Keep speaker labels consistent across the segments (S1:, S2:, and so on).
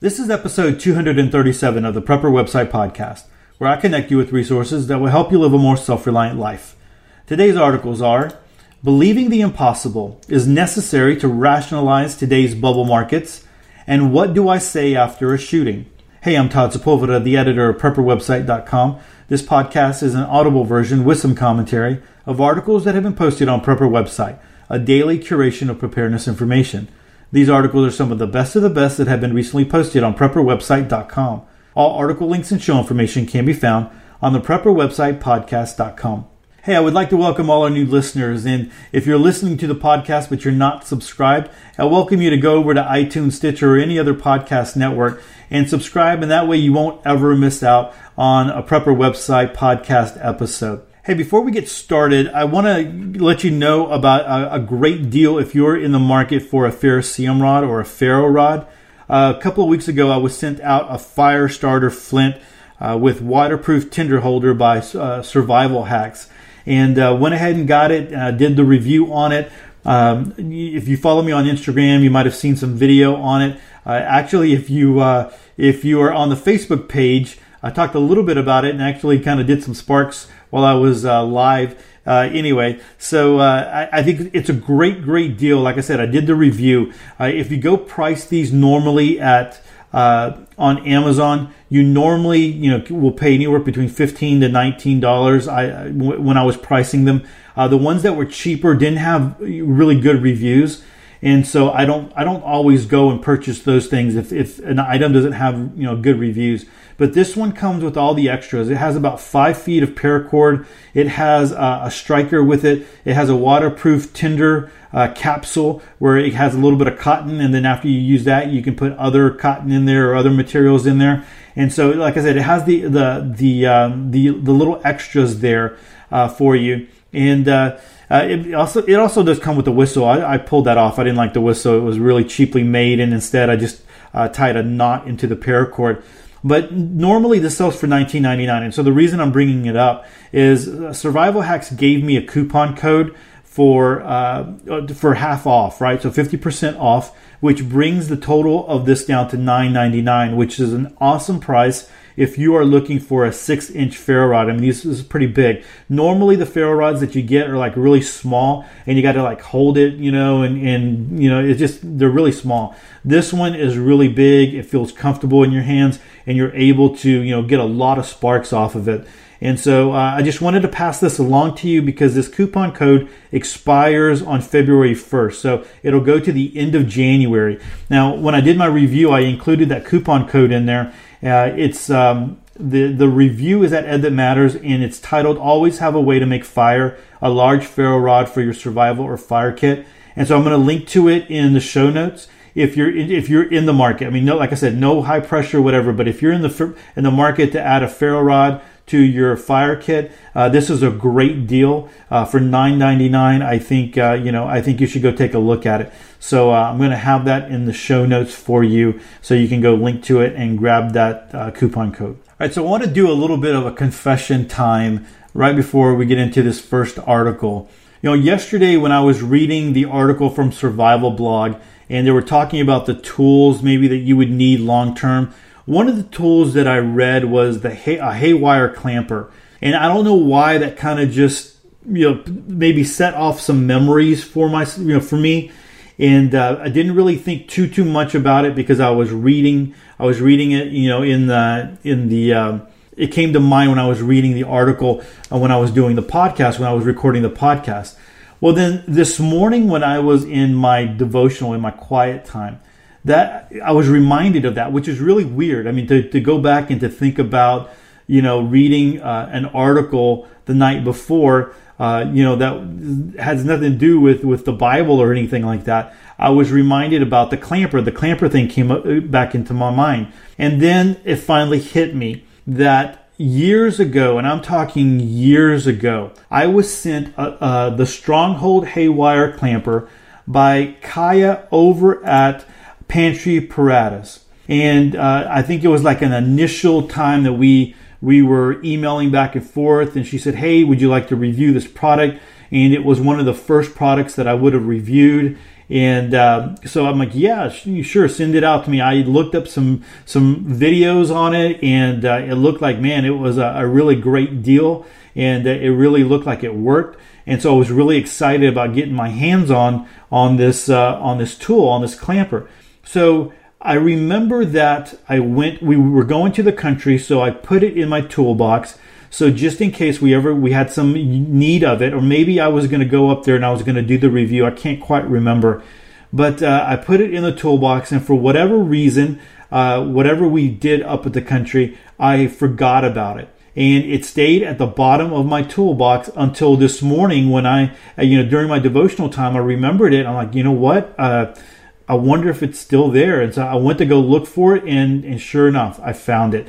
S1: This is episode 237 of the Prepper Website Podcast, where I connect you with resources that will help you live a more self reliant life. Today's articles are Believing the Impossible is Necessary to Rationalize Today's Bubble Markets, and What Do I Say After a Shooting? Hey, I'm Todd Sepulveda, the editor of PrepperWebsite.com. This podcast is an audible version with some commentary of articles that have been posted on Prepper Website, a daily curation of preparedness information. These articles are some of the best of the best that have been recently posted on prepperwebsite.com. All article links and show information can be found on the Prepper website podcast.com. Hey, I would like to welcome all our new listeners. And if you're listening to the podcast but you're not subscribed, I welcome you to go over to iTunes, Stitcher, or any other podcast network and subscribe. And that way you won't ever miss out on a Prepper website podcast episode. Hey, before we get started, I want to let you know about a, a, great deal if you're in the market for a ferrocerium rod or a ferro rod. Uh, a couple of weeks ago, I was sent out a fire starter flint uh, with waterproof tinder holder by uh, Survival Hacks, and uh, went ahead and got it. Uh, did the review on it. Um, if you follow me on Instagram, you might have seen some video on it. Uh, actually, if you if you are on the Facebook page, I talked a little bit about it and actually kind of did some sparks while I was uh, live. Uh, anyway, so uh, I, I, think it's a great, great deal. Like I said, I did the review. Uh, if you go price these normally at uh, on Amazon, you normally you know will pay anywhere between fifteen to nineteen dollars. I when I was pricing them, the ones that were cheaper didn't have really good reviews and so I don't I don't always go and purchase those things if, if an item doesn't have you know good reviews. But this one comes with all the extras. It has about five feet of paracord. It has uh, a striker with it. It has a waterproof tinder uh, capsule where it has a little bit of cotton, and then after you use that, you can put other cotton in there or other materials in there. And so, like I said, it has the the the um, the, the little extras there uh, for you. And uh, uh, it also it also does come with a whistle. I, I, pulled that off. I didn't like the whistle. It was really cheaply made, and instead I just uh, tied a knot into the paracord. But normally this sells for $19.99, and so the reason I'm bringing it up is uh, Survival Hacks gave me a coupon code for uh, for half off, right? So 50% off, which brings the total of this down to $9.99, which is an awesome price if you are looking for a six inch ferro rod. I mean, this is pretty big. Normally, the ferro rods that you get are like really small, and you got to like hold it, you know, and and you know, it's just they're really small. This one is really big. It feels comfortable in your hands, and you're able to you know get a lot of sparks off of it. And so uh, I just wanted to pass this along to you because this coupon code expires on February 1st. So it'll go to the end of January. Now, when I did my review, I included that coupon code in there. Uh, it's um, the the review is at Ed That Matters, and it's titled "Always Have a Way to Make Fire: A Large Ferro Rod for Your Survival or Fire Kit." And so I'm going to link to it in the show notes. If you're if you're in the market, I mean, no, like I said, no high pressure, whatever. But if you're in the in the market to add a ferro rod to your fire kit. Uh, this is a great deal uh, for $9.99. I think uh, you know I think you should go take a look at it. So uh, I'm going to have that in the show notes for you, so you can go link to it and grab that uh, coupon code. All right, so I want to do a little bit of a confession time right before we get into this first article. You know, yesterday when I was reading the article from Survival Blog, and they were talking about the tools maybe that you would need long term one of the tools that I read was the hay, a haywire Klamper, and I don't know why that kind of just you know maybe set off some memories for my you know for me, and uh, I didn't really think too too much about it because I was reading I was reading it you know in the in the um, it came to mind when I was reading the article uh, when I was doing the podcast when I was recording the podcast. Well, then this morning when I was in my devotional in my quiet time, that I was reminded of that, which is really weird. I mean, to, to go back and to think about, you know, reading uh, an article the night before, uh, you know, that has nothing to do with, with the Bible or anything like that. I was reminded about the clamper. The clamper thing came up, uh, back into my mind. And then it finally hit me that years ago, and I'm talking years ago, I was sent uh, uh, the Stronghold Haywire Klamper by Kaya over at Pantry Paratus. And uh, I think it was like an initial time that we we were emailing back and forth, and she said, "Hey, would you like to review this product?" And it was one of the first products that I would have reviewed. And uh, so I'm like, yeah, sure, send it out to me. I looked up some some videos on it, and uh, it looked like, man, it was a, a really great deal, and uh, it really looked like it worked. And so I was really excited about getting my hands on on this uh, on this tool, on this clamper. So I remember that I went. We were going to the country, so I put it in my toolbox. So just in case we ever we had some need of it, or maybe I was going to go up there and I was going to do the review. I can't quite remember, but uh, I put it in the toolbox, and for whatever reason, uh, whatever we did up at the country, I forgot about it. And it stayed at the bottom of my toolbox until this morning when I, you know, during my devotional time, I remembered it. I'm like, you know what? Uh, I wonder if it's still there. And so I went to go look for it, and, and sure enough, I found it.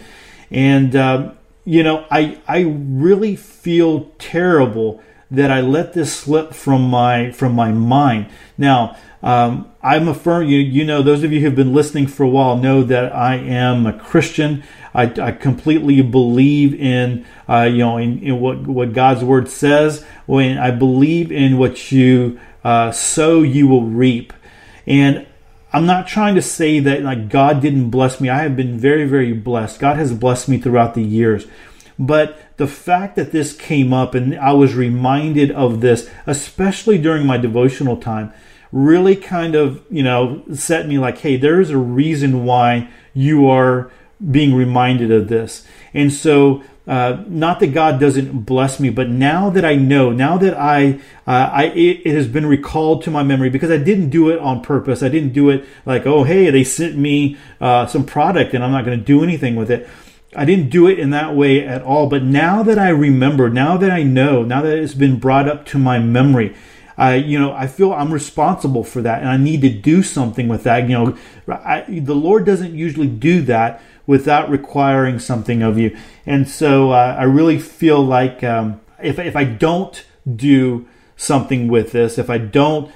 S1: And um, you know, I I really feel terrible that I let this slip from my from my mind. Now, um, I'm a firm. You you know, those of you who've been listening for a while know that I am a Christian. I, I completely believe in uh, you know in, in, what what God's word says. When I believe in what you uh, sow, you will reap. And I'm not trying to say that like God didn't bless me. I have been very, very blessed. God has blessed me throughout the years. But the fact that this came up and I was reminded of this, especially during my devotional time, really kind of, you know, set me like, hey, there is a reason why you are being reminded of this. And so uh, not that God doesn't bless me, but now that I know, now that I, uh, I it, it, has been recalled to my memory because I didn't do it on purpose. I didn't do it like, oh, hey, they sent me uh, some product and I'm not going to do anything with it. I didn't do it in that way at all. But now that I remember, now that I know, now that it's been brought up to my memory, I, you know, I feel I'm responsible for that, and I need to do something with that. You know, I, the Lord doesn't usually do that without requiring something of you. And so uh, I really feel like um, if, if I don't do something with this, if I don't,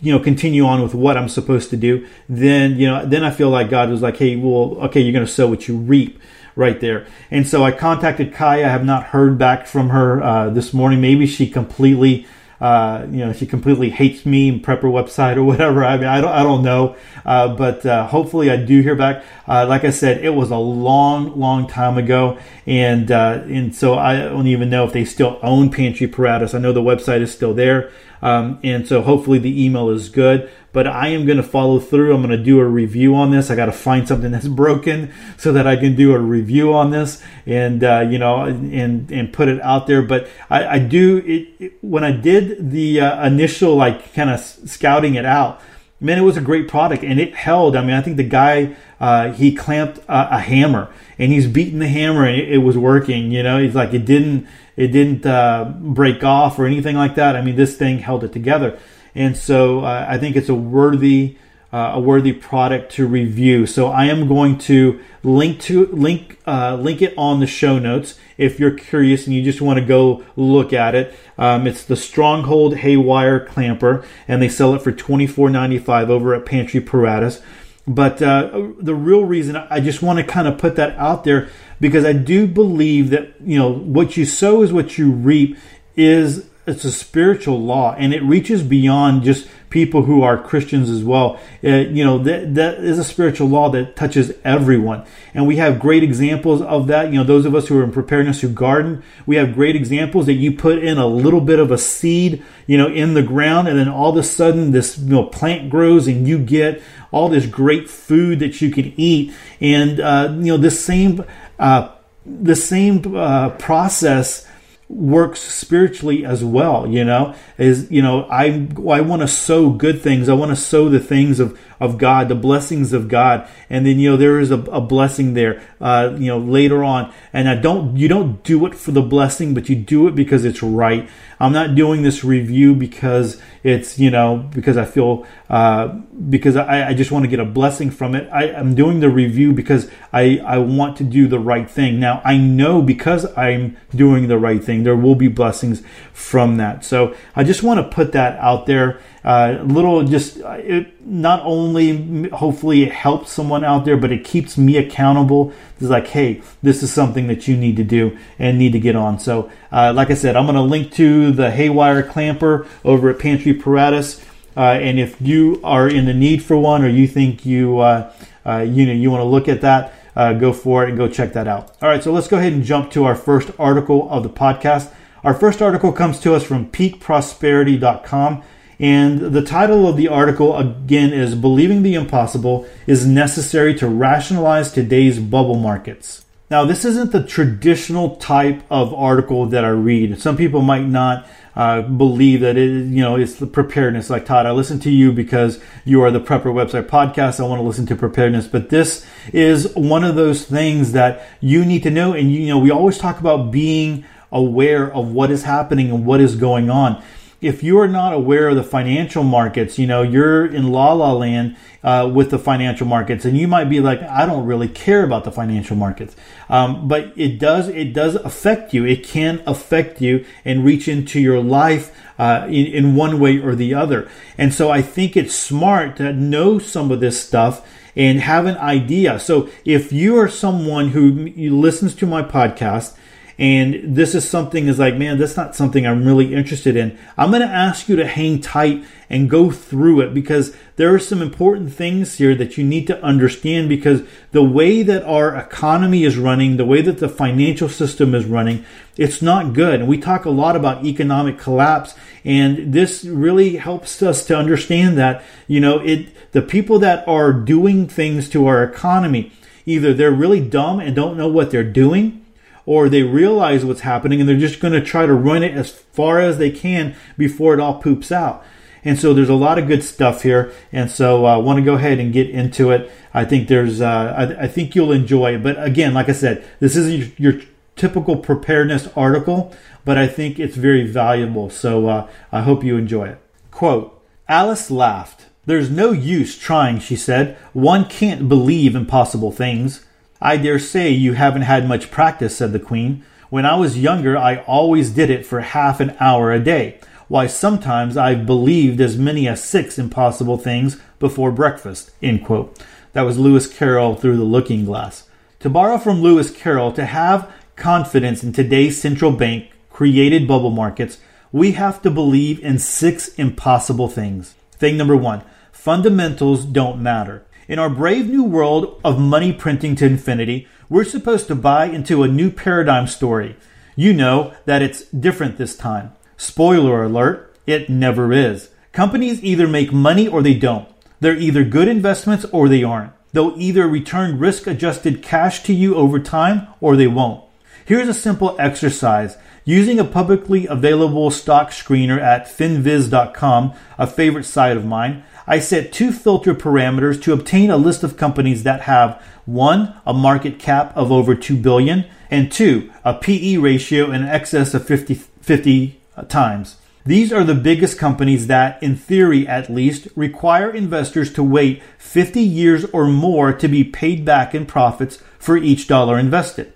S1: you know, continue on with what I'm supposed to do, then, you know, then I feel like God was like, hey, well, okay, you're going to sow what you reap right there. And so I contacted Kaya. I have not heard back from her uh, this morning. Maybe she completely uh, you know, she completely hates me and Prepper website or whatever. I mean, I don't, I don't know. Uh, but uh, hopefully I do hear back. Uh, like I said, it was a long, long time ago. And, uh, and so I don't even know if they still own Pantry Paratus. I know the website is still there. Um, and so hopefully the email is good but I am going to follow through. I'm going to do a review on this. I got to find something that's broken so that I can do a review on this and uh, you know and and put it out there. But I, I do it, it, when I did the uh, initial like kind of scouting it out. Man, it was a great product and it held. I mean, I think the guy uh, he clamped a, a, hammer and he's beating the hammer and it, it, was working. You know, he's like it didn't it didn't uh, break off or anything like that. I mean, this thing held it together and so uh, I think it's a worthy uh, a worthy product to review. So I am going to link to link uh, link it on the show notes if you're curious and you just want to go look at it. Um, it's the Stronghold Haywire Klamper, and they sell it for twenty four ninety five over at Pantry Paratus. But uh, the real reason I just want to kind of put that out there because I do believe that you know what you sow is what you reap is it's a spiritual law and it reaches beyond just people who are Christians as well. Uh, you know, that, that is a spiritual law that touches everyone. And we have great examples of that. You know, those of us who are in preparedness who garden, we have great examples that you put in a little bit of a seed, you know, in the ground and then all of a sudden this, you know, plant grows and you get all this great food that you can eat. And, uh, you know, the same, uh, the same uh, process works spiritually as well you know? Is you know i i want to sow good things. I want to sow the things of of god the blessings of god and then you know there is a, a blessing there uh you know later on and i don't you don't do it for the blessing but you do it because it's right i'm not doing this review because it's you know because I feel uh, because I, I just want to get a blessing from it. I, am doing the review because I I want to do the right thing. Now I know because I'm doing the right thing, there will be blessings from that. So I just want to put that out there. Uh, little just uh, it not only hopefully it helps someone out there, but it keeps me accountable. It's like, hey, this is something that you need to do and need to get on. So, uh, like I said, I'm going to link to the Haywire Klamper over at Pantry Paratus. Uh, and if you are in the need for one, or you think you uh, you know you want to look at that, go for it and go check that out. All right, so let's go ahead and jump to our first article of the podcast. Our first article comes to us from peakprosperity.com. And the title of the article again is Believing the Impossible is Necessary to Rationalize Today's Bubble Markets. Now, this isn't the traditional type of article that I read. Some people might not uh, believe that it, you know, it's the preparedness. Like Todd, I listen to you because you are the Prepper website podcast. I want to listen to preparedness, but this is one of those things that you need to know. And you know, we always talk about being aware of what is happening and what is going on if you are not aware of the financial markets, you know, you're in la la land uh, with the financial markets, and you might be like, I don't really care about the financial markets, um, but it does it does affect you. It can affect you and reach into your life uh, in, in one way or the other. And so I think it's smart to know some of this stuff and have an idea. So if you are someone who listens to my podcast and this is something is like, man, that's not something I'm really interested in. I'm going to ask you to hang tight and go through it because there are some important things here that you need to understand because the way that our economy is running, the way that the financial system is running, it's not good. And we talk a lot about economic collapse and this really helps us to understand that, you know, it, the people that are doing things to our economy, either they're really dumb and don't know what they're doing or they realize what's happening and they're just going to try to run it as far as they can before it all poops out. And so there's a lot of good stuff here, and so I uh, want to go ahead and get into it. I think there's, uh, I, I, think you'll enjoy it. But again, like I said, this is your, your typical preparedness article, but I think it's very valuable. So uh, I hope you enjoy it. Quote: Alice laughed. There's no use trying, she said. One can't believe impossible things. I dare say you haven't had much practice, said the Queen. When I was younger, I always did it for half an hour a day. Why, sometimes I've believed as many as six impossible things before breakfast. That was Lewis Carroll through the looking glass. To borrow from Lewis Carroll, to have confidence in today's central bank created bubble markets, we have to believe in six impossible things. Thing number one fundamentals don't matter. In our brave new world of money printing to infinity, we're supposed to buy into a new paradigm story. You know that it's different this time. Spoiler alert, it never is. Companies either make money or they don't. They're either good investments or they aren't. They'll either return risk adjusted cash to you over time or they won't. Here's a simple exercise. Using a publicly available stock screener at finviz.com, a favorite site of mine, I set two filter parameters to obtain a list of companies that have one, a market cap of over 2 billion, and two, a PE ratio in excess of 50, 50 uh, times. These are the biggest companies that, in theory at least, require investors to wait 50 years or more to be paid back in profits for each dollar invested.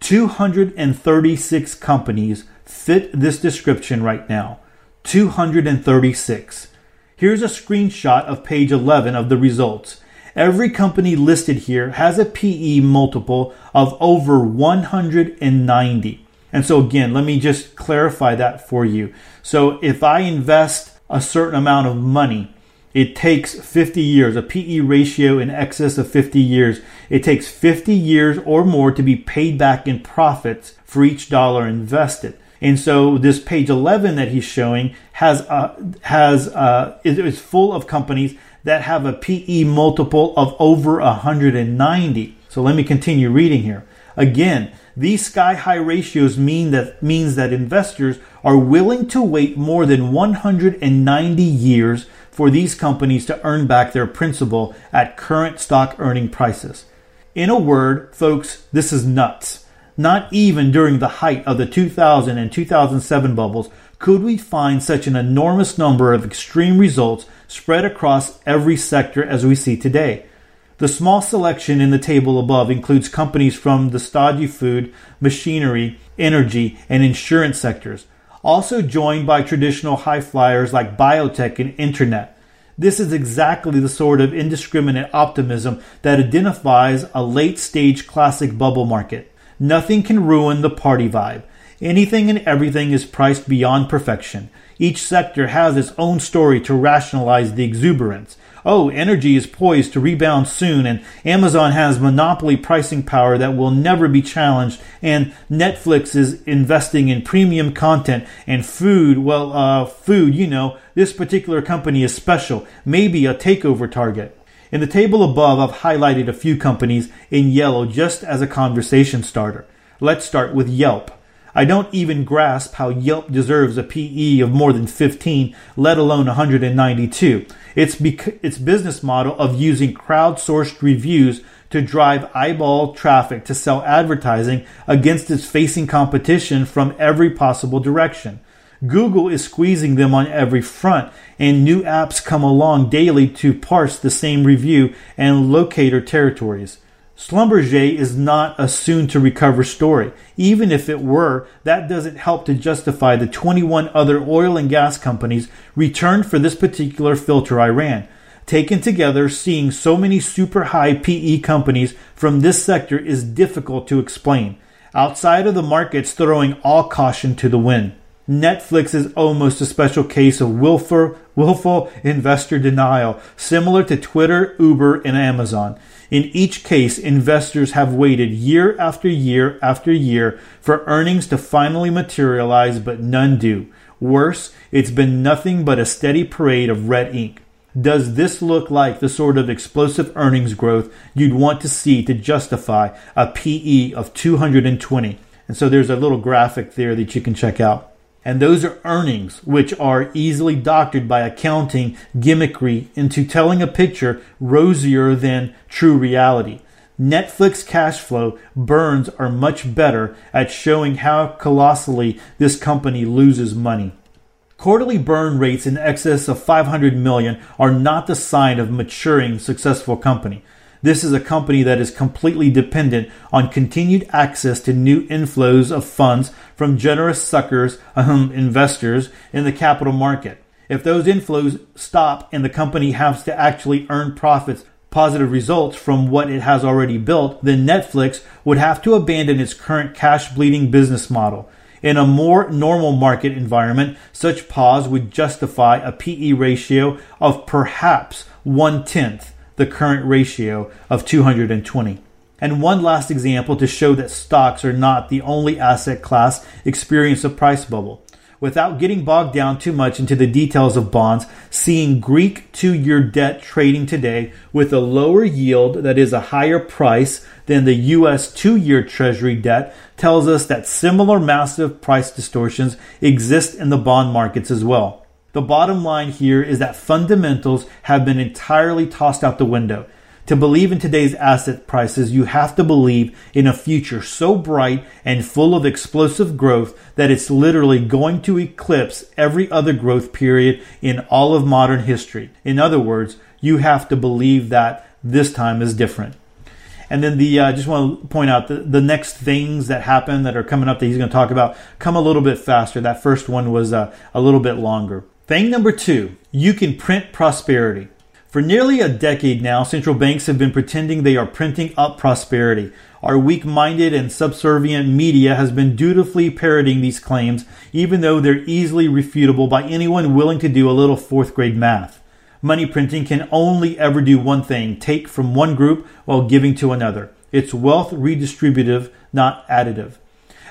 S1: 236 companies fit this description right now. 236. Here's a screenshot of page 11 of the results. Every company listed here has a PE multiple of over 190. And so again, let me just clarify that for you. So if I invest a certain amount of money, it takes 50 years, a PE ratio in excess of 50 years. It takes 50 years or more to be paid back in profits for each dollar invested. And so this page 11 that he's showing has uh, has uh, is, is full of companies that have a PE multiple of over 190. So let me continue reading here. Again, these sky high ratios mean that means that investors are willing to wait more than 190 years for these companies to earn back their principal at current stock earning prices. In a word, folks, this is nuts. Not even during the height of the 2000 and 2007 bubbles could we find such an enormous number of extreme results spread across every sector as we see today. The small selection in the table above includes companies from the stodgy food, machinery, energy, and insurance sectors, also joined by traditional high flyers like biotech and internet. This is exactly the sort of indiscriminate optimism that identifies a late stage classic bubble market. Nothing can ruin the party vibe. Anything and everything is priced beyond perfection. Each sector has its own story to rationalize the exuberance. Oh, energy is poised to rebound soon, and Amazon has monopoly pricing power that will never be challenged, and Netflix is investing in premium content and food. Well, uh, food, you know, this particular company is special, maybe a takeover target. In the table above, I've highlighted a few companies in yellow just as a conversation starter. Let's start with Yelp. I don't even grasp how Yelp deserves a PE of more than 15, let alone 192. Its, bec- its business model of using crowdsourced reviews to drive eyeball traffic to sell advertising against its facing competition from every possible direction. Google is squeezing them on every front, and new apps come along daily to parse the same review and locator territories. Schlumberger is not a soon to recover story. Even if it were, that doesn't help to justify the 21 other oil and gas companies returned for this particular filter I ran. Taken together, seeing so many super high PE companies from this sector is difficult to explain. Outside of the markets throwing all caution to the wind. Netflix is almost a special case of willful, willful investor denial, similar to Twitter, Uber, and Amazon. In each case, investors have waited year after year after year for earnings to finally materialize, but none do. Worse, it's been nothing but a steady parade of red ink. Does this look like the sort of explosive earnings growth you'd want to see to justify a PE of 220? And so there's a little graphic there that you can check out. And those are earnings, which are easily doctored by accounting gimmickry into telling a picture rosier than true reality. Netflix cash flow burns are much better at showing how colossally this company loses money. Quarterly burn rates in excess of 500 million are not the sign of maturing successful company. This is a company that is completely dependent on continued access to new inflows of funds from generous suckers, um, investors in the capital market. If those inflows stop and the company has to actually earn profits, positive results from what it has already built, then Netflix would have to abandon its current cash bleeding business model. In a more normal market environment, such pause would justify a PE ratio of perhaps one tenth the current ratio of 220. And one last example to show that stocks are not the only asset class experiencing a price bubble. Without getting bogged down too much into the details of bonds, seeing Greek two year debt trading today with a lower yield that is a higher price than the US two year Treasury debt tells us that similar massive price distortions exist in the bond markets as well. The bottom line here is that fundamentals have been entirely tossed out the window. To believe in today's asset prices, you have to believe in a future so bright and full of explosive growth that it's literally going to eclipse every other growth period in all of modern history. In other words, you have to believe that this time is different. And then the uh, just want to point out the, the next things that happen that are coming up that he's going to talk about come a little bit faster. That first one was uh, a little bit longer. Thing number two, you can print prosperity. For nearly a decade now, central banks have been pretending they are printing up prosperity. Our weak minded and subservient media has been dutifully parroting these claims, even though they're easily refutable by anyone willing to do a little fourth grade math. Money printing can only ever do one thing take from one group while giving to another. It's wealth redistributive, not additive.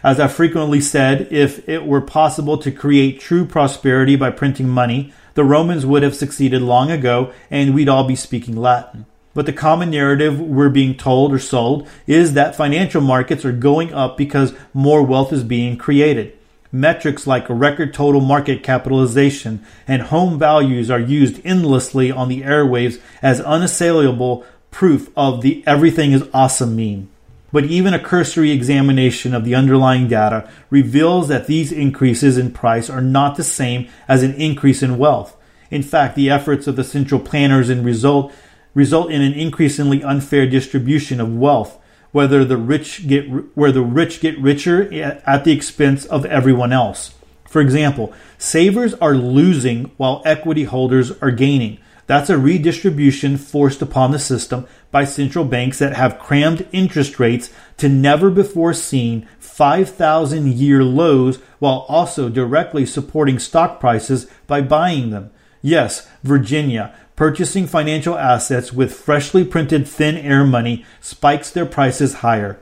S1: As I frequently said, if it were possible to create true prosperity by printing money, the Romans would have succeeded long ago and we'd all be speaking Latin. But the common narrative we're being told or sold is that financial markets are going up because more wealth is being created. Metrics like record total market capitalization and home values are used endlessly on the airwaves as unassailable proof of the everything is awesome meme. But even a cursory examination of the underlying data reveals that these increases in price are not the same as an increase in wealth. In fact, the efforts of the central planners in result result in an increasingly unfair distribution of wealth, whether the rich get where the rich get richer at the expense of everyone else. For example, savers are losing while equity holders are gaining. That's a redistribution forced upon the system by central banks that have crammed interest rates to never before seen 5,000 year lows while also directly supporting stock prices by buying them. Yes, Virginia, purchasing financial assets with freshly printed thin air money spikes their prices higher.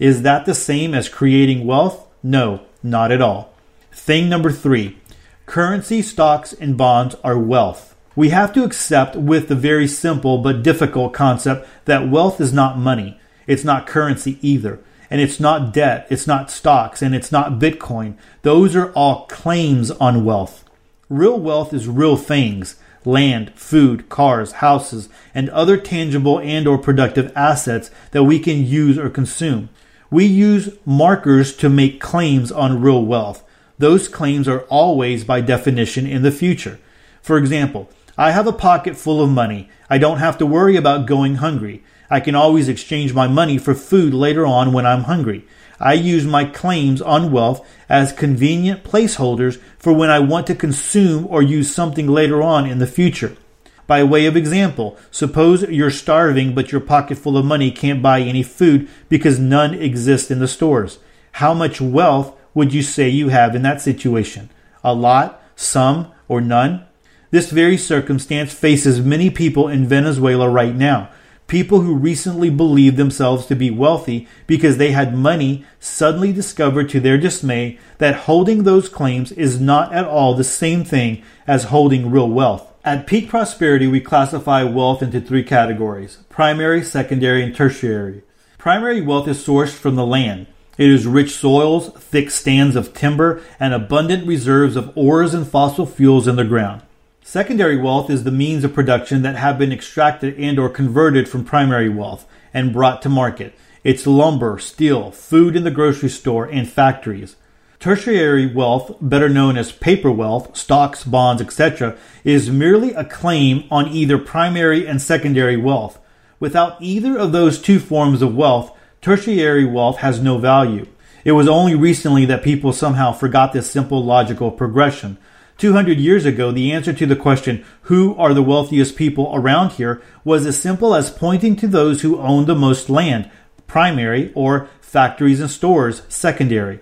S1: Is that the same as creating wealth? No, not at all. Thing number three currency, stocks, and bonds are wealth. We have to accept with the very simple but difficult concept that wealth is not money. It's not currency either. And it's not debt. It's not stocks. And it's not Bitcoin. Those are all claims on wealth. Real wealth is real things land, food, cars, houses, and other tangible and or productive assets that we can use or consume. We use markers to make claims on real wealth. Those claims are always by definition in the future. For example, I have a pocket full of money. I don't have to worry about going hungry. I can always exchange my money for food later on when I'm hungry. I use my claims on wealth as convenient placeholders for when I want to consume or use something later on in the future. By way of example, suppose you're starving but your pocket full of money can't buy any food because none exist in the stores. How much wealth would you say you have in that situation? A lot, some, or none? This very circumstance faces many people in Venezuela right now. People who recently believed themselves to be wealthy because they had money suddenly discovered to their dismay that holding those claims is not at all the same thing as holding real wealth. At peak prosperity, we classify wealth into three categories primary, secondary, and tertiary. Primary wealth is sourced from the land. It is rich soils, thick stands of timber, and abundant reserves of ores and fossil fuels in the ground. Secondary wealth is the means of production that have been extracted and or converted from primary wealth and brought to market. It's lumber, steel, food in the grocery store, and factories. Tertiary wealth, better known as paper wealth, stocks, bonds, etc., is merely a claim on either primary and secondary wealth. Without either of those two forms of wealth, tertiary wealth has no value. It was only recently that people somehow forgot this simple logical progression. 200 years ago, the answer to the question, who are the wealthiest people around here, was as simple as pointing to those who own the most land, primary, or factories and stores, secondary.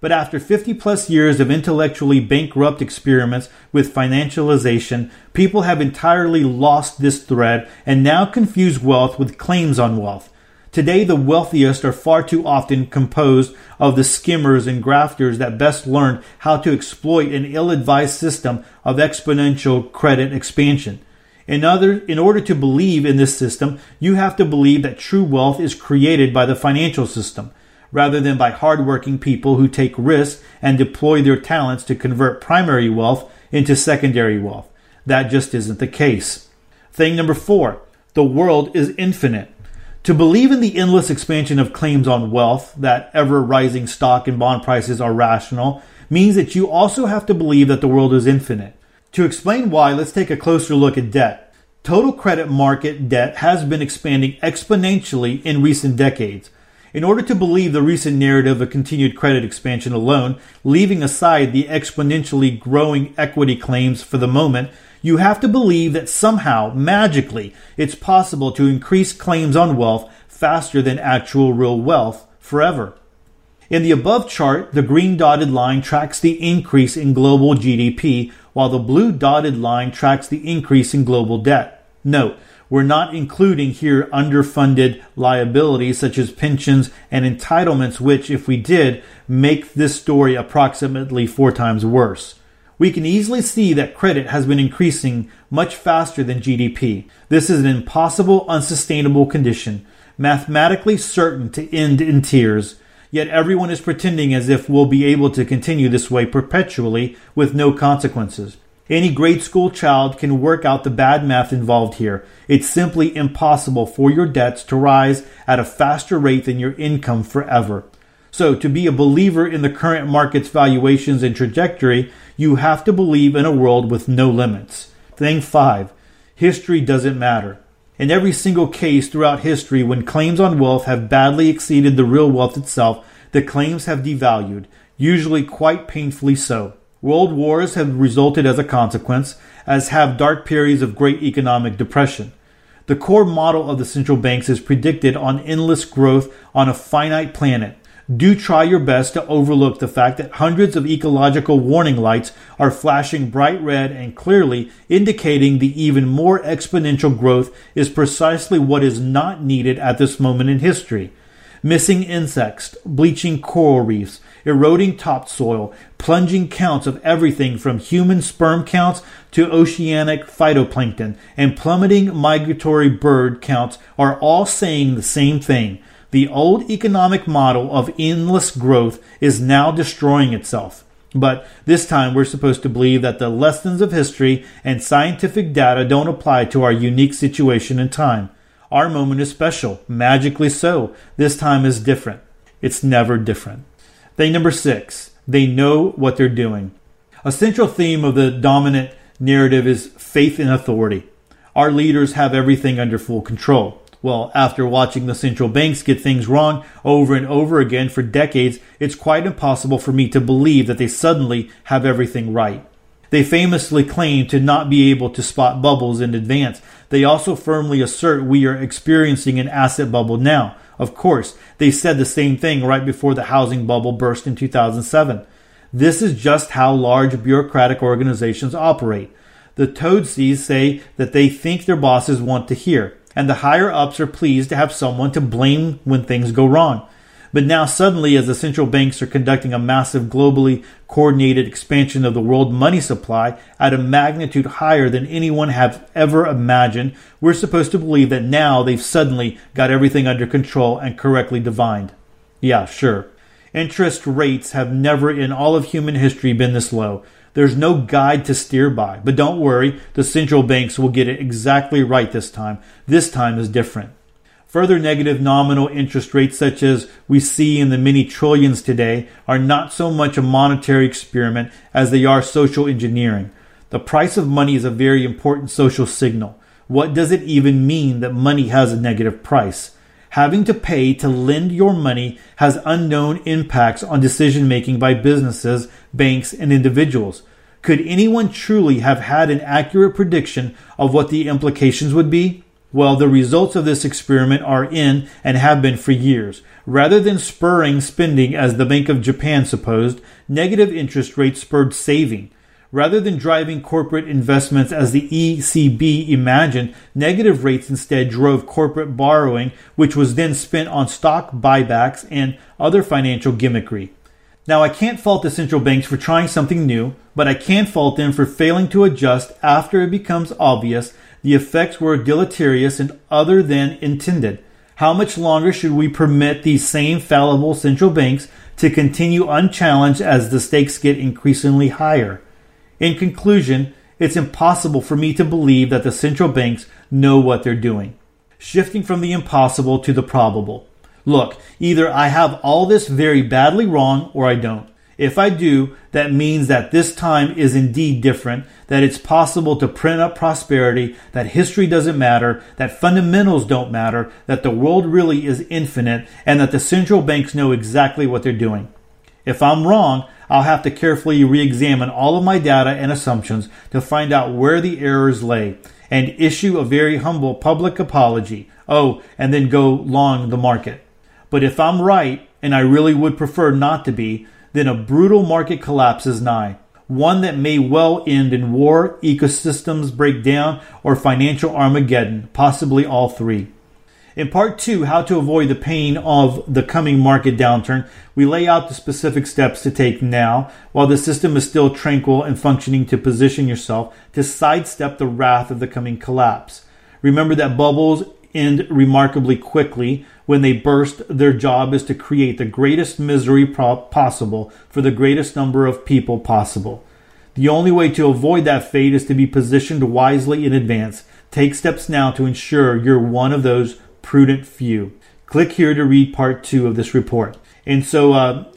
S1: But after 50 plus years of intellectually bankrupt experiments with financialization, people have entirely lost this thread and now confuse wealth with claims on wealth. Today, the wealthiest are far too often composed of the skimmers and grafters that best learned how to exploit an ill advised system of exponential credit expansion. In, other, in order to believe in this system, you have to believe that true wealth is created by the financial system rather than by hardworking people who take risks and deploy their talents to convert primary wealth into secondary wealth. That just isn't the case. Thing number four the world is infinite. To believe in the endless expansion of claims on wealth, that ever rising stock and bond prices are rational, means that you also have to believe that the world is infinite. To explain why, let's take a closer look at debt. Total credit market debt has been expanding exponentially in recent decades. In order to believe the recent narrative of continued credit expansion alone, leaving aside the exponentially growing equity claims for the moment, you have to believe that somehow, magically, it's possible to increase claims on wealth faster than actual real wealth forever. In the above chart, the green dotted line tracks the increase in global GDP, while the blue dotted line tracks the increase in global debt. Note, we're not including here underfunded liabilities such as pensions and entitlements, which, if we did, make this story approximately four times worse. We can easily see that credit has been increasing much faster than GDP. This is an impossible, unsustainable condition, mathematically certain to end in tears. Yet everyone is pretending as if we'll be able to continue this way perpetually with no consequences. Any grade school child can work out the bad math involved here. It's simply impossible for your debts to rise at a faster rate than your income forever. So, to be a believer in the current market's valuations and trajectory, you have to believe in a world with no limits. Thing 5. History doesn't matter. In every single case throughout history, when claims on wealth have badly exceeded the real wealth itself, the claims have devalued, usually quite painfully so. World wars have resulted as a consequence. as have dark periods of great economic depression. The core model of the central banks is predicted on endless growth on a finite planet. Do try your best to overlook the fact that hundreds of ecological warning lights are flashing bright red and clearly indicating the even more exponential growth is precisely what is not needed at this moment in history missing insects, bleaching coral reefs, eroding topsoil, plunging counts of everything from human sperm counts to oceanic phytoplankton, and plummeting migratory bird counts are all saying the same thing. The old economic model of endless growth is now destroying itself. But this time we're supposed to believe that the lessons of history and scientific data don't apply to our unique situation and time. Our moment is special, magically so. This time is different. It's never different. Thing number six, they know what they're doing. A central theme of the dominant narrative is faith in authority. Our leaders have everything under full control. Well, after watching the central banks get things wrong over and over again for decades, it's quite impossible for me to believe that they suddenly have everything right. They famously claim to not be able to spot bubbles in advance. They also firmly assert we are experiencing an asset bubble now. Of course, they said the same thing right before the housing bubble burst in 2007. This is just how large bureaucratic organizations operate. The toadsies say that they think their bosses want to hear, and the higher ups are pleased to have someone to blame when things go wrong. But now, suddenly, as the central banks are conducting a massive globally coordinated expansion of the world money supply at a magnitude higher than anyone have ever imagined, we're supposed to believe that now they've suddenly got everything under control and correctly divined. Yeah, sure. Interest rates have never in all of human history been this low. There's no guide to steer by. But don't worry, the central banks will get it exactly right this time. This time is different. Further negative nominal interest rates, such as we see in the many trillions today, are not so much a monetary experiment as they are social engineering. The price of money is a very important social signal. What does it even mean that money has a negative price? Having to pay to lend your money has unknown impacts on decision making by businesses, banks, and individuals. Could anyone truly have had an accurate prediction of what the implications would be? Well, the results of this experiment are in and have been for years. Rather than spurring spending as the Bank of Japan supposed, negative interest rates spurred saving. Rather than driving corporate investments as the ECB imagined, negative rates instead drove corporate borrowing, which was then spent on stock buybacks and other financial gimmickry. Now, I can't fault the central banks for trying something new, but I can fault them for failing to adjust after it becomes obvious the effects were deleterious and other than intended. How much longer should we permit these same fallible central banks to continue unchallenged as the stakes get increasingly higher? In conclusion, it's impossible for me to believe that the central banks know what they're doing. Shifting from the impossible to the probable. Look, either I have all this very badly wrong or I don't. If I do, that means that this time is indeed different, that it's possible to print up prosperity, that history doesn't matter, that fundamentals don't matter, that the world really is infinite, and that the central banks know exactly what they're doing. If I'm wrong, I'll have to carefully re examine all of my data and assumptions to find out where the errors lay and issue a very humble public apology. Oh, and then go long the market. But if I'm right, and I really would prefer not to be, then a brutal market collapse is nigh. One that may well end in war, ecosystems break down, or financial Armageddon, possibly all three. In part two, how to avoid the pain of the coming market downturn, we lay out the specific steps to take now while the system is still tranquil and functioning to position yourself to sidestep the wrath of the coming collapse. Remember that bubbles end remarkably quickly. When they burst, their job is to create the greatest misery possible for the greatest number of people possible. The only way to avoid that fate is to be positioned wisely in advance. Take steps now to ensure you're one of those prudent few. Click here to read part two of this report. And so, uh,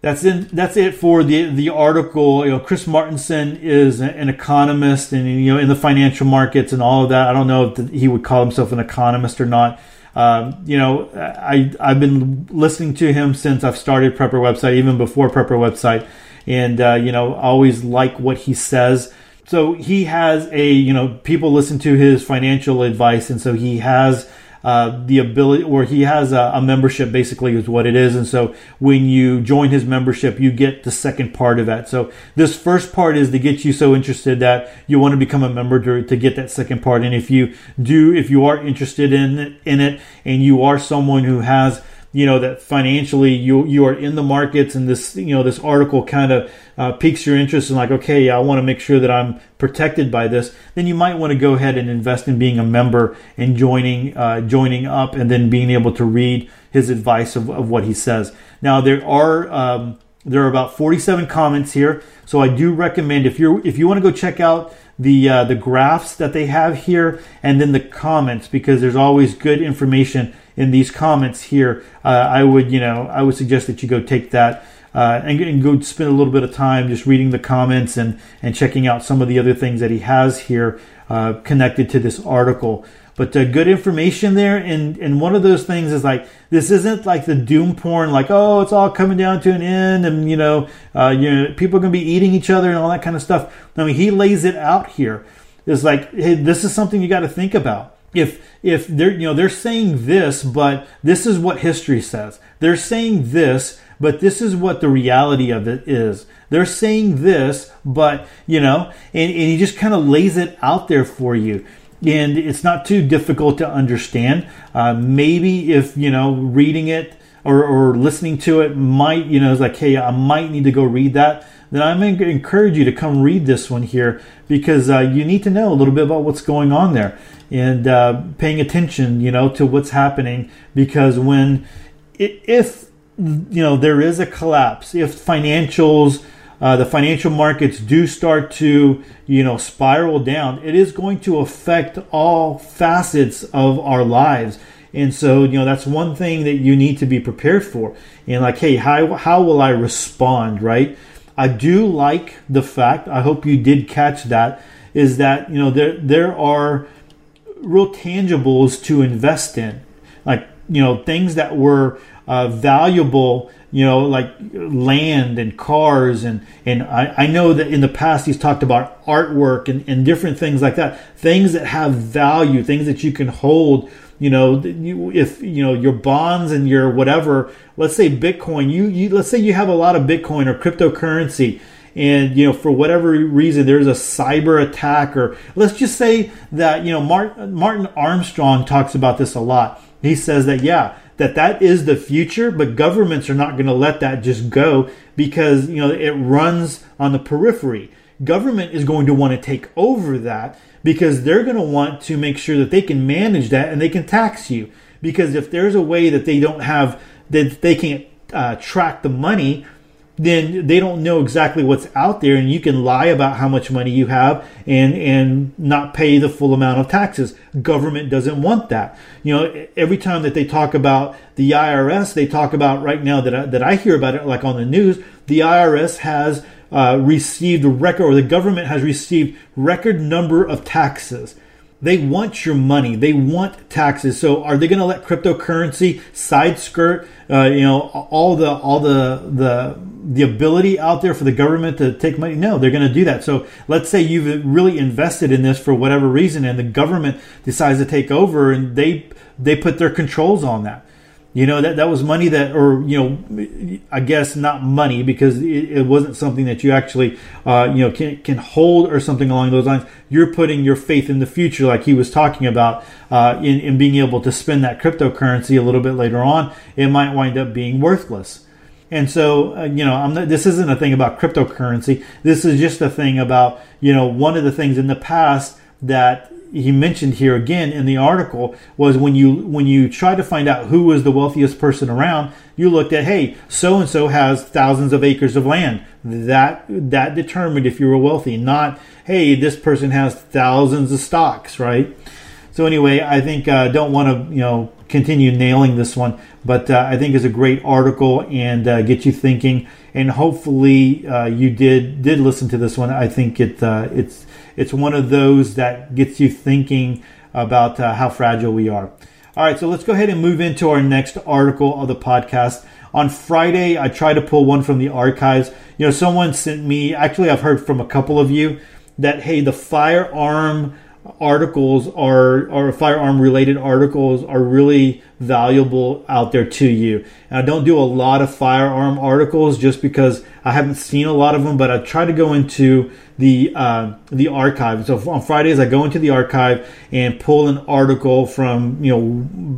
S1: that's in, that's it for the the article. You know, Chris Martenson is an economist, and you know, in the financial markets and all of that. I don't know if he would call himself an economist or not. Um, you know, I I've been listening to him since I've started Prepper website, even before Prepper website, and uh, you know, always like what he says. so he has a you know people listen to his financial advice, and so he has uh, the ability, or he has a, a, membership basically is what it is. And so when you join his membership, you get the second part of that. So this first part is to get you so interested that you want to become a member to, to get that second part. And if you do, if you are interested in, in it and you are someone who has you know that financially you you are in the markets and this you know this article kind of uh, piques your interest and like okay I want to make sure that I'm protected by this then you might want to go ahead and invest in being a member and joining uh, joining up and then being able to read his advice of, of what he says. Now there are um, there are about 47 comments here so I do recommend if you're if you want to go check out the uh, the graphs that they have here and then the comments because there's always good information in these comments here, uh, I would, you know, I would suggest that you go take that uh, and, and, go spend a little bit of time just reading the comments and, and checking out some of the other things that he has here uh, connected to this article. But uh, good information there. And, and one of those things is like, this isn't like the doom porn, like, oh, it's all coming down to an end and, you know, uh, you know people are going to be eating each other and all that kind of stuff. I mean, he lays it out here. It's like, hey, this is something you got to think about if if they're you know they're saying this but this is what history says. They're saying this but this is what the reality of it is. They're saying this but you know and, and he just kind of lays it out there for you. And it's not too difficult to understand. Uh, maybe if you know reading it or, or listening to it might you know it's like hey i might need to go read that then i'm going to encourage you to come read this one here because uh, you need to know a little bit about what's going on there and uh, paying attention, you know, to what's happening. Because when, if you know, there is a collapse, if financials, uh, the financial markets do start to, you know, spiral down, it is going to affect all facets of our lives. And so, you know, that's one thing that you need to be prepared for. And like, hey, how, how will I respond, right? I do like the fact, I hope you did catch that, is that, you know, there, there are real tangibles to invest in, like you know things that were uh, valuable, you know, like land and cars and and I, I know that in the past he's talked about artwork and, and different things like that, things that have value, things that you can hold. You know, if you know your bonds and your whatever, let's say Bitcoin, you, you let's say you have a lot of Bitcoin or cryptocurrency and you know for whatever reason there's a cyber attack or let's just say that you know martin armstrong talks about this a lot. He says that yeah that that is the future but governments are not going to let that just go because you know it runs on the periphery. Government is going to want to take over that because they're going to want to make sure that they can manage that and they can tax you. Because if there's a way that they don't have that they can't uh, track the money then they don't know exactly what's out there and you can lie about how much money you have and and not pay the full amount of taxes. Government doesn't want that. You know every time that they talk about the IRS they talk about right now that I, that I hear about it like on the news the IRS has uh, received record or the government has received record number of taxes they want your money. They want taxes. So are they going to let cryptocurrency side skirt, uh, you know, all the all the the the ability out there for the government to take money? No, they're going to do that. So let's say you've really invested in this for whatever reason, and the government decides to take over, and they they put their controls on that. You know that that was money that, or you know, I guess not money because it, it wasn't something that you actually, uh, you know, can can hold or something along those lines. You're putting your faith in the future, like he was talking about, uh, in in being able to spend that cryptocurrency a little bit later on. It might wind up being worthless. And so, uh, you know, not, this isn't a thing about cryptocurrency. This is just a thing about, you know, one of the things in the past that he mentioned here again in the article was when you when you try to find out who was the wealthiest person around you looked at hey so and so has thousands of acres of land. That that determined if you were wealthy not hey this person has thousands of stocks right? So anyway i think uh, don't want to you know continue nailing this one but uh, i think it's a great article and uh, get you thinking and hopefully uh, you did did listen to this one i think it uh, it's it's one of those that gets you thinking about uh, how fragile we are. All right, so let's go ahead and move into our next article of the podcast. On Friday, I tried to pull one from the archives. You know, someone sent me, actually, I've heard from a couple of you that hey, the firearm articles are or firearm related articles are really valuable out there to you. And I don't do a lot of firearm articles just because I haven't seen a lot of them, but I try to go into the uh, the archive. So on Fridays I go into the archive and pull an article from you know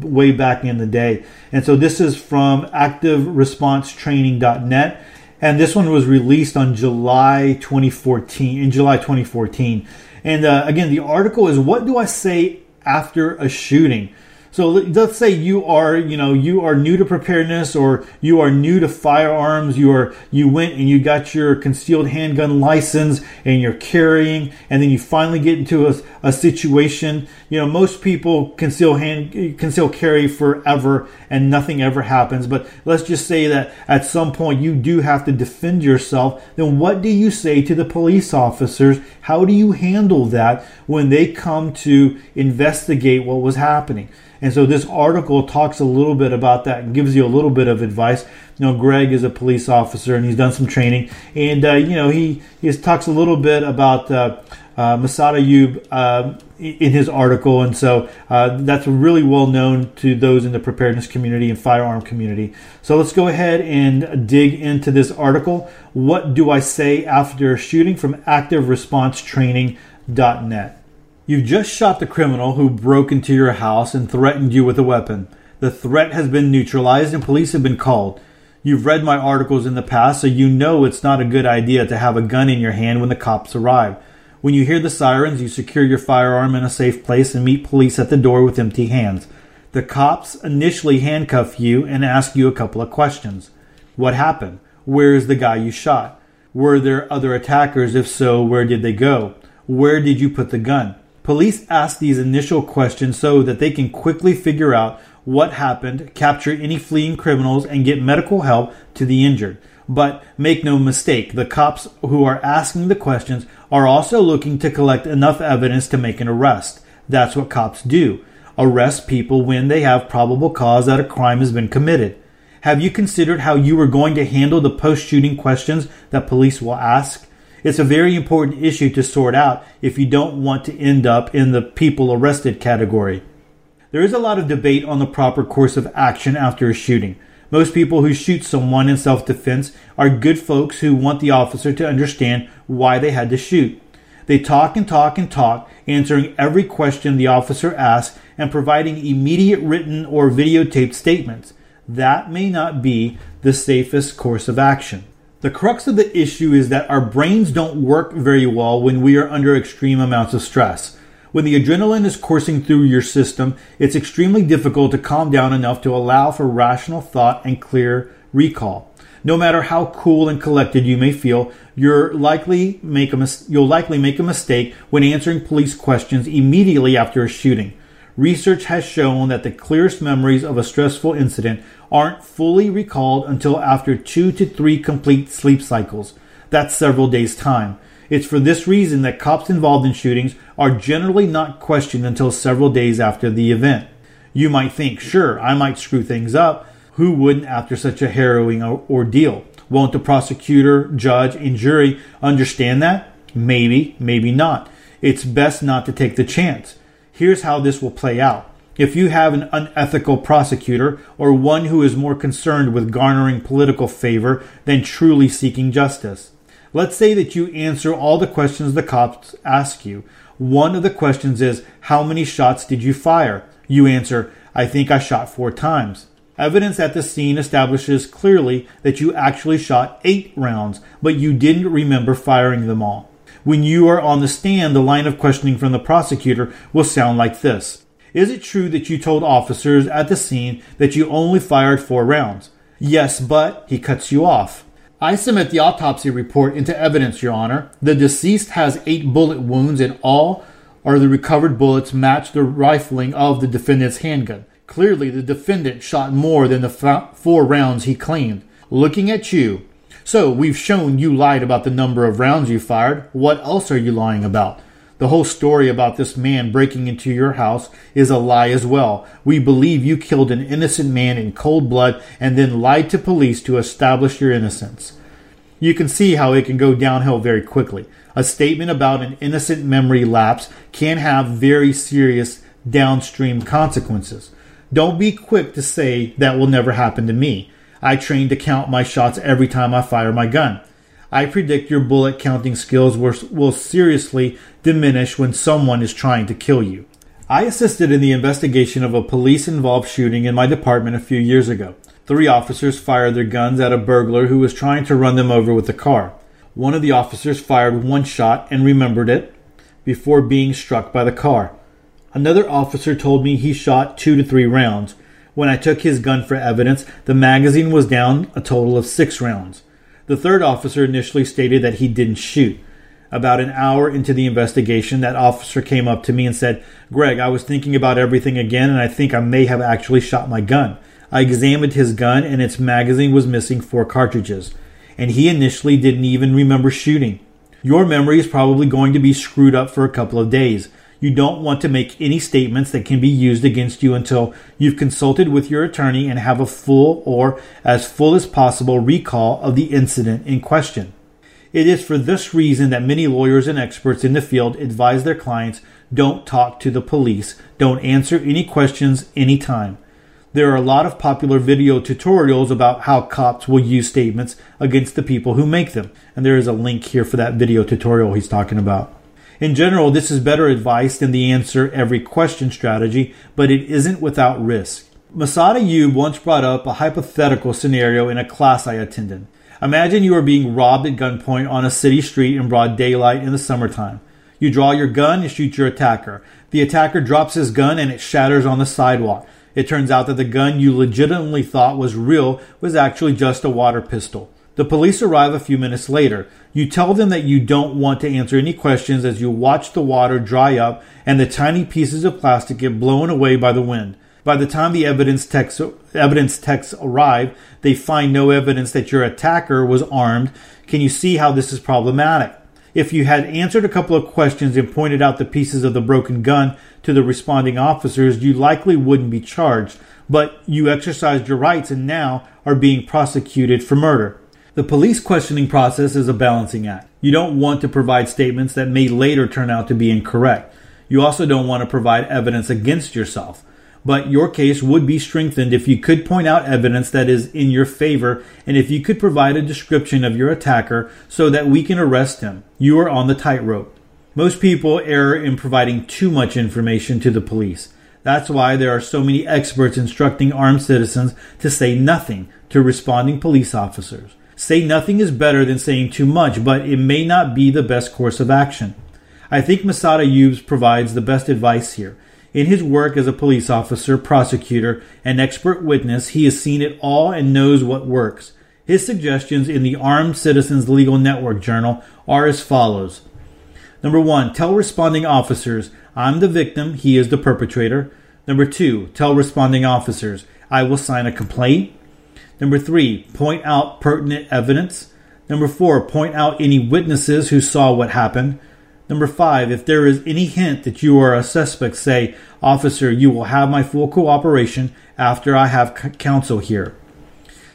S1: way back in the day. And so this is from activeresponsetraining.net and this one was released on July 2014 in July 2014 and uh, again, the article is what do I say after a shooting? So let's say you are, you know, you are new to preparedness or you are new to firearms. You are, you went and you got your concealed handgun license and you're carrying and then you finally get into a, a situation. You know, most people conceal hand, conceal carry forever and nothing ever happens. But let's just say that at some point you do have to defend yourself. Then what do you say to the police officers? How do you handle that when they come to investigate what was happening? And so this article talks a little bit about that and gives you a little bit of advice. You know, Greg is a police officer and he's done some training, and uh, you know he he talks a little bit about uh, uh, Massad Ayoob uh, in his article, and so uh, that's really well known to those in the preparedness community and firearm community. So let's go ahead and dig into this article. What do I say after shooting from ActiveResponseTraining.net? You've just shot the criminal who broke into your house and threatened you with a weapon. The threat has been neutralized and police have been called. You've read my articles in the past, so you know it's not a good idea to have a gun in your hand when the cops arrive. When you hear the sirens, you secure your firearm in a safe place and meet police at the door with empty hands. The cops initially handcuff you and ask you a couple of questions. What happened? Where is the guy you shot? Were there other attackers? If so, where did they go? Where did you put the gun? Police ask these initial questions so that they can quickly figure out what happened, capture any fleeing criminals, and get medical help to the injured. But make no mistake, the cops who are asking the questions are also looking to collect enough evidence to make an arrest. That's what cops do arrest people when they have probable cause that a crime has been committed. Have you considered how you are going to handle the post shooting questions that police will ask? It's a very important issue to sort out if you don't want to end up in the people arrested category. There is a lot of debate on the proper course of action after a shooting. Most people who shoot someone in self defense are good folks who want the officer to understand why they had to shoot. They talk and talk and talk, answering every question the officer asks and providing immediate written or videotaped statements. That may not be the safest course of action. The crux of the issue is that our brains don't work very well when we are under extreme amounts of stress. When the adrenaline is coursing through your system, it's extremely difficult to calm down enough to allow for rational thought and clear recall. No matter how cool and collected you may feel, you're likely make a mis- you'll likely make a mistake when answering police questions immediately after a shooting. Research has shown that the clearest memories of a stressful incident aren't fully recalled until after two to three complete sleep cycles. That's several days' time. It's for this reason that cops involved in shootings are generally not questioned until several days after the event. You might think, sure, I might screw things up. Who wouldn't after such a harrowing ordeal? Won't the prosecutor, judge, and jury understand that? Maybe, maybe not. It's best not to take the chance. Here's how this will play out. If you have an unethical prosecutor or one who is more concerned with garnering political favor than truly seeking justice, let's say that you answer all the questions the cops ask you. One of the questions is, How many shots did you fire? You answer, I think I shot four times. Evidence at the scene establishes clearly that you actually shot eight rounds, but you didn't remember firing them all. When you are on the stand, the line of questioning from the prosecutor will sound like this Is it true that you told officers at the scene that you only fired four rounds? Yes, but he cuts you off. I submit the autopsy report into evidence, Your Honor. The deceased has eight bullet wounds, and all are the recovered bullets match the rifling of the defendant's handgun. Clearly, the defendant shot more than the four rounds he claimed. Looking at you, so we've shown you lied about the number of rounds you fired. What else are you lying about? The whole story about this man breaking into your house is a lie as well. We believe you killed an innocent man in cold blood and then lied to police to establish your innocence. You can see how it can go downhill very quickly. A statement about an innocent memory lapse can have very serious downstream consequences. Don't be quick to say that will never happen to me. I train to count my shots every time I fire my gun. I predict your bullet counting skills will, seriously diminish when someone is trying to kill you. I assisted in the investigation of a police involved shooting in my department a few years ago. Three officers fired their guns at a burglar who was trying to run them over with a car. One of the officers fired one shot and remembered it before being struck by the car. Another officer told me he shot two to three rounds. When I took his gun for evidence, the magazine was down a total of six rounds. The third officer initially stated that he didn't shoot. About an hour into the investigation, that officer came up to me and said, Greg, I was thinking about everything again, and I think I may have actually shot my gun. I examined his gun, and its magazine was missing four cartridges. And he initially didn't even remember shooting. Your memory is probably going to be screwed up for a couple of days. You don't want to make any statements that can be used against you until you've consulted with your attorney and have a full or as full as possible recall of the incident in question. It is for this reason that many lawyers and experts in the field advise their clients don't talk to the police, don't answer any questions anytime. There are a lot of popular video tutorials about how cops will use statements against the people who make them, and there is a link here for that video tutorial he's talking about. In general, this is better advice than the answer every question strategy, but it isn't without risk. Massad Ayoob once brought up a hypothetical scenario in a class I attended. Imagine you are being robbed at gunpoint on a city street in broad daylight in the summertime. You draw your gun and shoot your attacker. The attacker drops his gun and it shatters on the sidewalk. It turns out that the gun you legitimately thought was real was actually just a water pistol. The police arrive a few minutes later. You tell them that you don't want to answer any questions as you watch the water dry up and the tiny pieces of plastic get blown away by the wind. By the time the evidence texts, evidence texts arrive, they find no evidence that your attacker was armed. Can you see how this is problematic? If you had answered a couple of questions and pointed out the pieces of the broken gun to the responding officers, you likely wouldn't be charged, but you exercised your rights and now are being prosecuted for murder. The police questioning process is a balancing act. You don't want to provide statements that may later turn out to be incorrect. You also don't want to provide evidence against yourself. But your case would be strengthened if you could point out evidence that is in your favor and if you could provide a description of your attacker so that we can arrest him. You are on the tightrope. Most people err in providing too much information to the police. That's why there are so many experts instructing armed citizens to say nothing to responding police officers. Say nothing is better than saying too much, but it may not be the best course of action. I think Massad Ayoob provides the best advice here. In his work as a police officer, prosecutor, and expert witness, he has seen it all and knows what works. His suggestions in the Armed Citizens Legal Network Journal are as follows. Number one, tell responding officers, I'm the victim, he is the perpetrator. Number two, tell responding officers, I will sign a complaint. Number three, point out pertinent evidence. Number four, point out any witnesses who saw what happened. Number five, if there is any hint that you are a suspect, say, Officer, you will have my full cooperation after I have counsel here.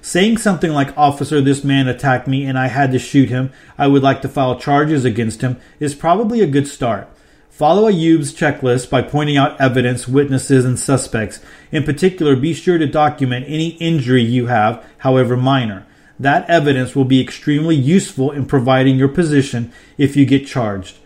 S1: Saying something like, Officer, this man attacked me and I had to shoot him, I would like to file charges against him, is probably a good start. Follow Ayoob's checklist by pointing out evidence, witnesses, and suspects. In particular, be sure to document any injury you have, however minor. That evidence will be extremely useful in providing your position if you get charged.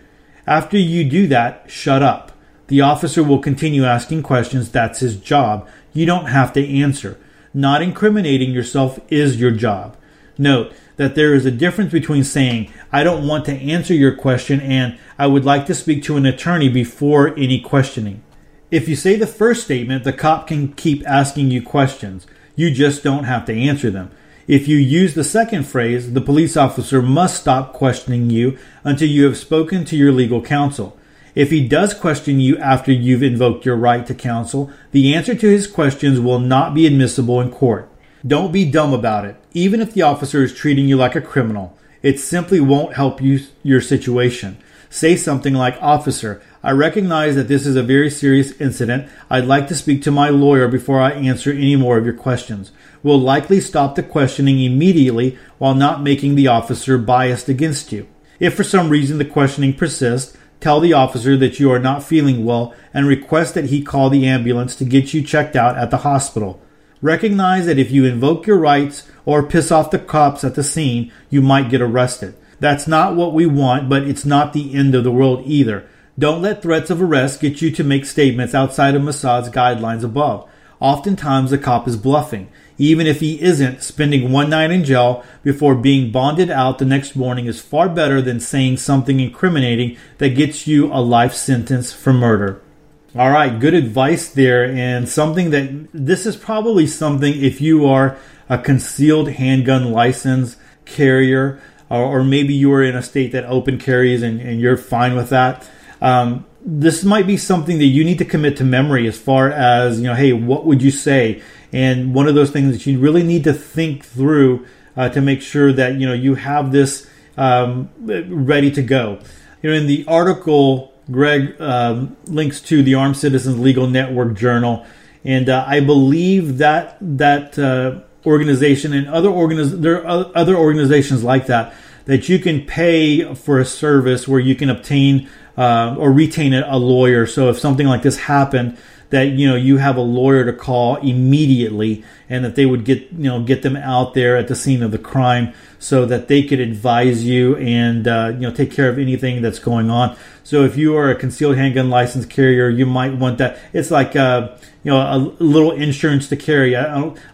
S1: After you do that, shut up. The officer will continue asking questions. That's his job. You don't have to answer. Not incriminating yourself is your job. Note that there is a difference between saying, I don't want to answer your question and I would like to speak to an attorney before any questioning. If you say the first statement, the cop can keep asking you questions. You just don't have to answer them. If you use the second phrase, the police officer must stop questioning you until you have spoken to your legal counsel. If he does question you after you've invoked your right to counsel, the answer to his questions will not be admissible in court. Don't be dumb about it. Even if the officer is treating you like a criminal, it simply won't help you your situation. Say something like, Officer, I recognize that this is a very serious incident. I'd like to speak to my lawyer before I answer any more of your questions. We'll likely stop the questioning immediately while not making the officer biased against you. If for some reason the questioning persists, tell the officer that you are not feeling well and request that he call the ambulance to get you checked out at the hospital. Recognize that if you invoke your rights or piss off the cops at the scene, you might get arrested. That's not what we want, but it's not the end of the world either. Don't let threats of arrest get you to make statements outside of Massad's guidelines above. Oftentimes, the cop is bluffing. Even if he isn't, spending one night in jail before being bonded out the next morning is far better than saying something incriminating that gets you a life sentence for murder. All right, good advice there, and something that this is probably something if you are a concealed handgun license carrier, or, or maybe you are in a state that open carries and, and you're fine with that um, this might be something that you need to commit to memory as far as you know hey what would you say? And one of those things that you really need to think through uh, to make sure that you know you have this um, ready to go. You know in the article greg um, links to the armed citizens legal network journal and uh, i believe that that uh, organization and other organiz- there are other organizations like that that you can pay for a service where you can obtain uh, or retain a, lawyer. So if something like this happened, that you know you have a lawyer to call immediately, and that they would get you know get them out there at the scene of the crime, so that they could advise you and uh, you know take care of anything that's going on. So if you are a concealed handgun license carrier, you might want that. It's like uh, you know a little insurance to carry.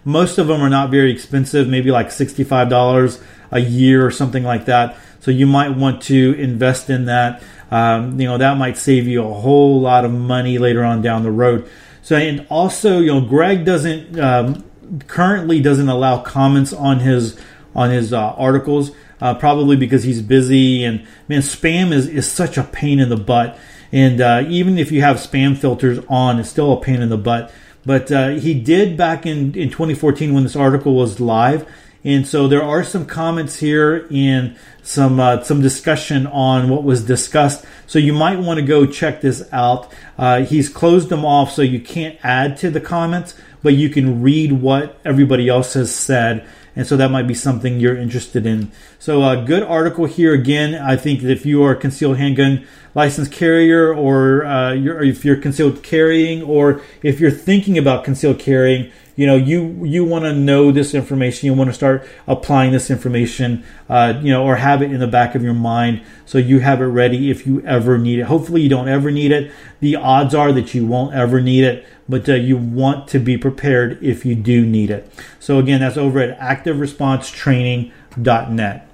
S1: most of them are not very expensive, maybe like sixty five dollars a year or something like that. So you might want to invest in that. Um, you know, that might save you a whole lot of money later on down the road. So, and also, you know, Greg doesn't um, currently doesn't allow comments on his on his uh, articles, uh, probably because he's busy. And man, spam is is such a pain in the butt. And uh, even if you have spam filters on, it's still a pain in the butt. But uh, he did back in in 2014 when this article was live. And so there are some comments here and some uh, some discussion on what was discussed. So you might want to go check this out. Uh, he's closed them off so you can't add to the comments, but you can read what everybody else has said. And so that might be something you're interested in. So a uh, good article here again. I think that if you are concealed handgun license carrier, or, uh, you're, or if you're concealed carrying, or if you're thinking about concealed carrying, you know you you want to know this information you want to start applying this information uh, you know or have it in the back of your mind so you have it ready if you ever need it. Hopefully you don't ever need it. The odds are that you won't ever need it but uh, you want to be prepared if you do need it. So again that's over at activeresponsetraining.net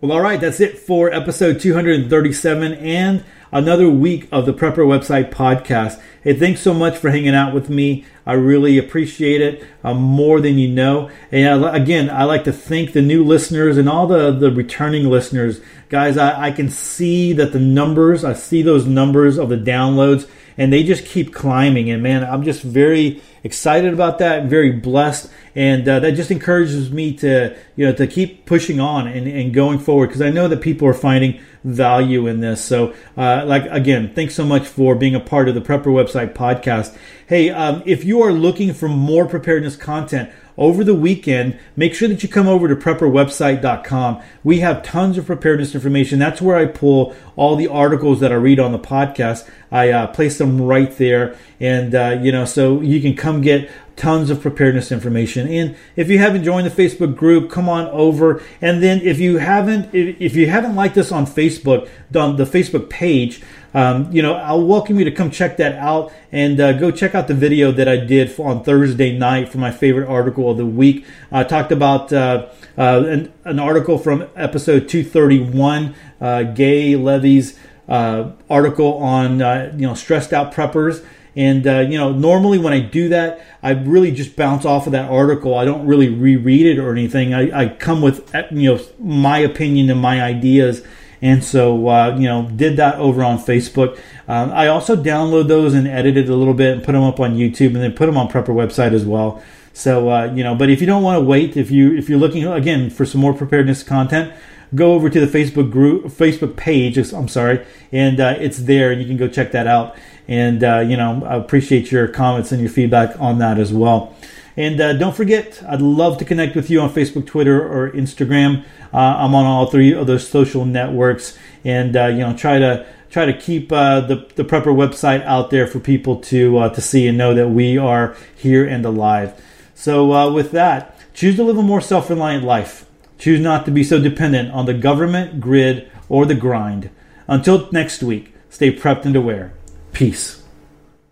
S1: well all right that's it for episode 237 and another week of the Prepper Website podcast. Hey, thanks so much for hanging out with me. I really appreciate it uh, more than you know. And I, again, I like to thank the new listeners and all the, the returning listeners. Guys, I, I can see that the numbers, I see those numbers of the downloads, and they just keep climbing. And man, I'm just very excited about that, very blessed, and uh, that just encourages me to you know to keep pushing on and, and going forward because I know that people are finding value in this. So, uh, like again, thanks so much for being a part of the Prepper Website podcast. Hey, um, if you are looking for more preparedness content over the weekend, make sure that you come over to prepperwebsite.com. We have tons of preparedness information. That's where I pull all the articles that I read on the podcast. I uh, place them right there, and uh, you know, so you can come get tons of preparedness information. And if you haven't joined the Facebook group, come on over. And then if you haven't, if you haven't liked us on Facebook, on the Facebook page, um, you know, I'll welcome you to come check that out and uh, go check out the video that I did on Thursday night for my favorite article of the week. I talked about uh, uh, an, an, article from episode 231, uh, Gaye Levy's uh, article on uh, you know stressed out preppers. And uh, you know, normally when I do that, I really just bounce off of that article. I don't really reread it or anything. I, I come with you know my opinion and my ideas. And so, uh, you know, did that over on Facebook. Um, I also download those and edit it a little bit and put them up on YouTube and then put them on Prepper website as well. So, uh, you know, but if you don't want to wait, if you if you're looking again for some more preparedness content, go over to the Facebook group, Facebook page. I'm sorry, and uh, it's there, you can go check that out. And uh, you know, I appreciate your comments and your feedback on that as well. And uh, don't forget, I'd love to connect with you on Facebook, Twitter, or Instagram. Uh, I'm on all three of those social networks, and uh, you know, try to try to keep uh, the the Prepper website out there for people to uh, to see and know that we are here and alive. So uh, with that, choose to live a more self-reliant life. Choose not to be so dependent on the government, grid, or the grind. Until next week, stay prepped and aware. Peace.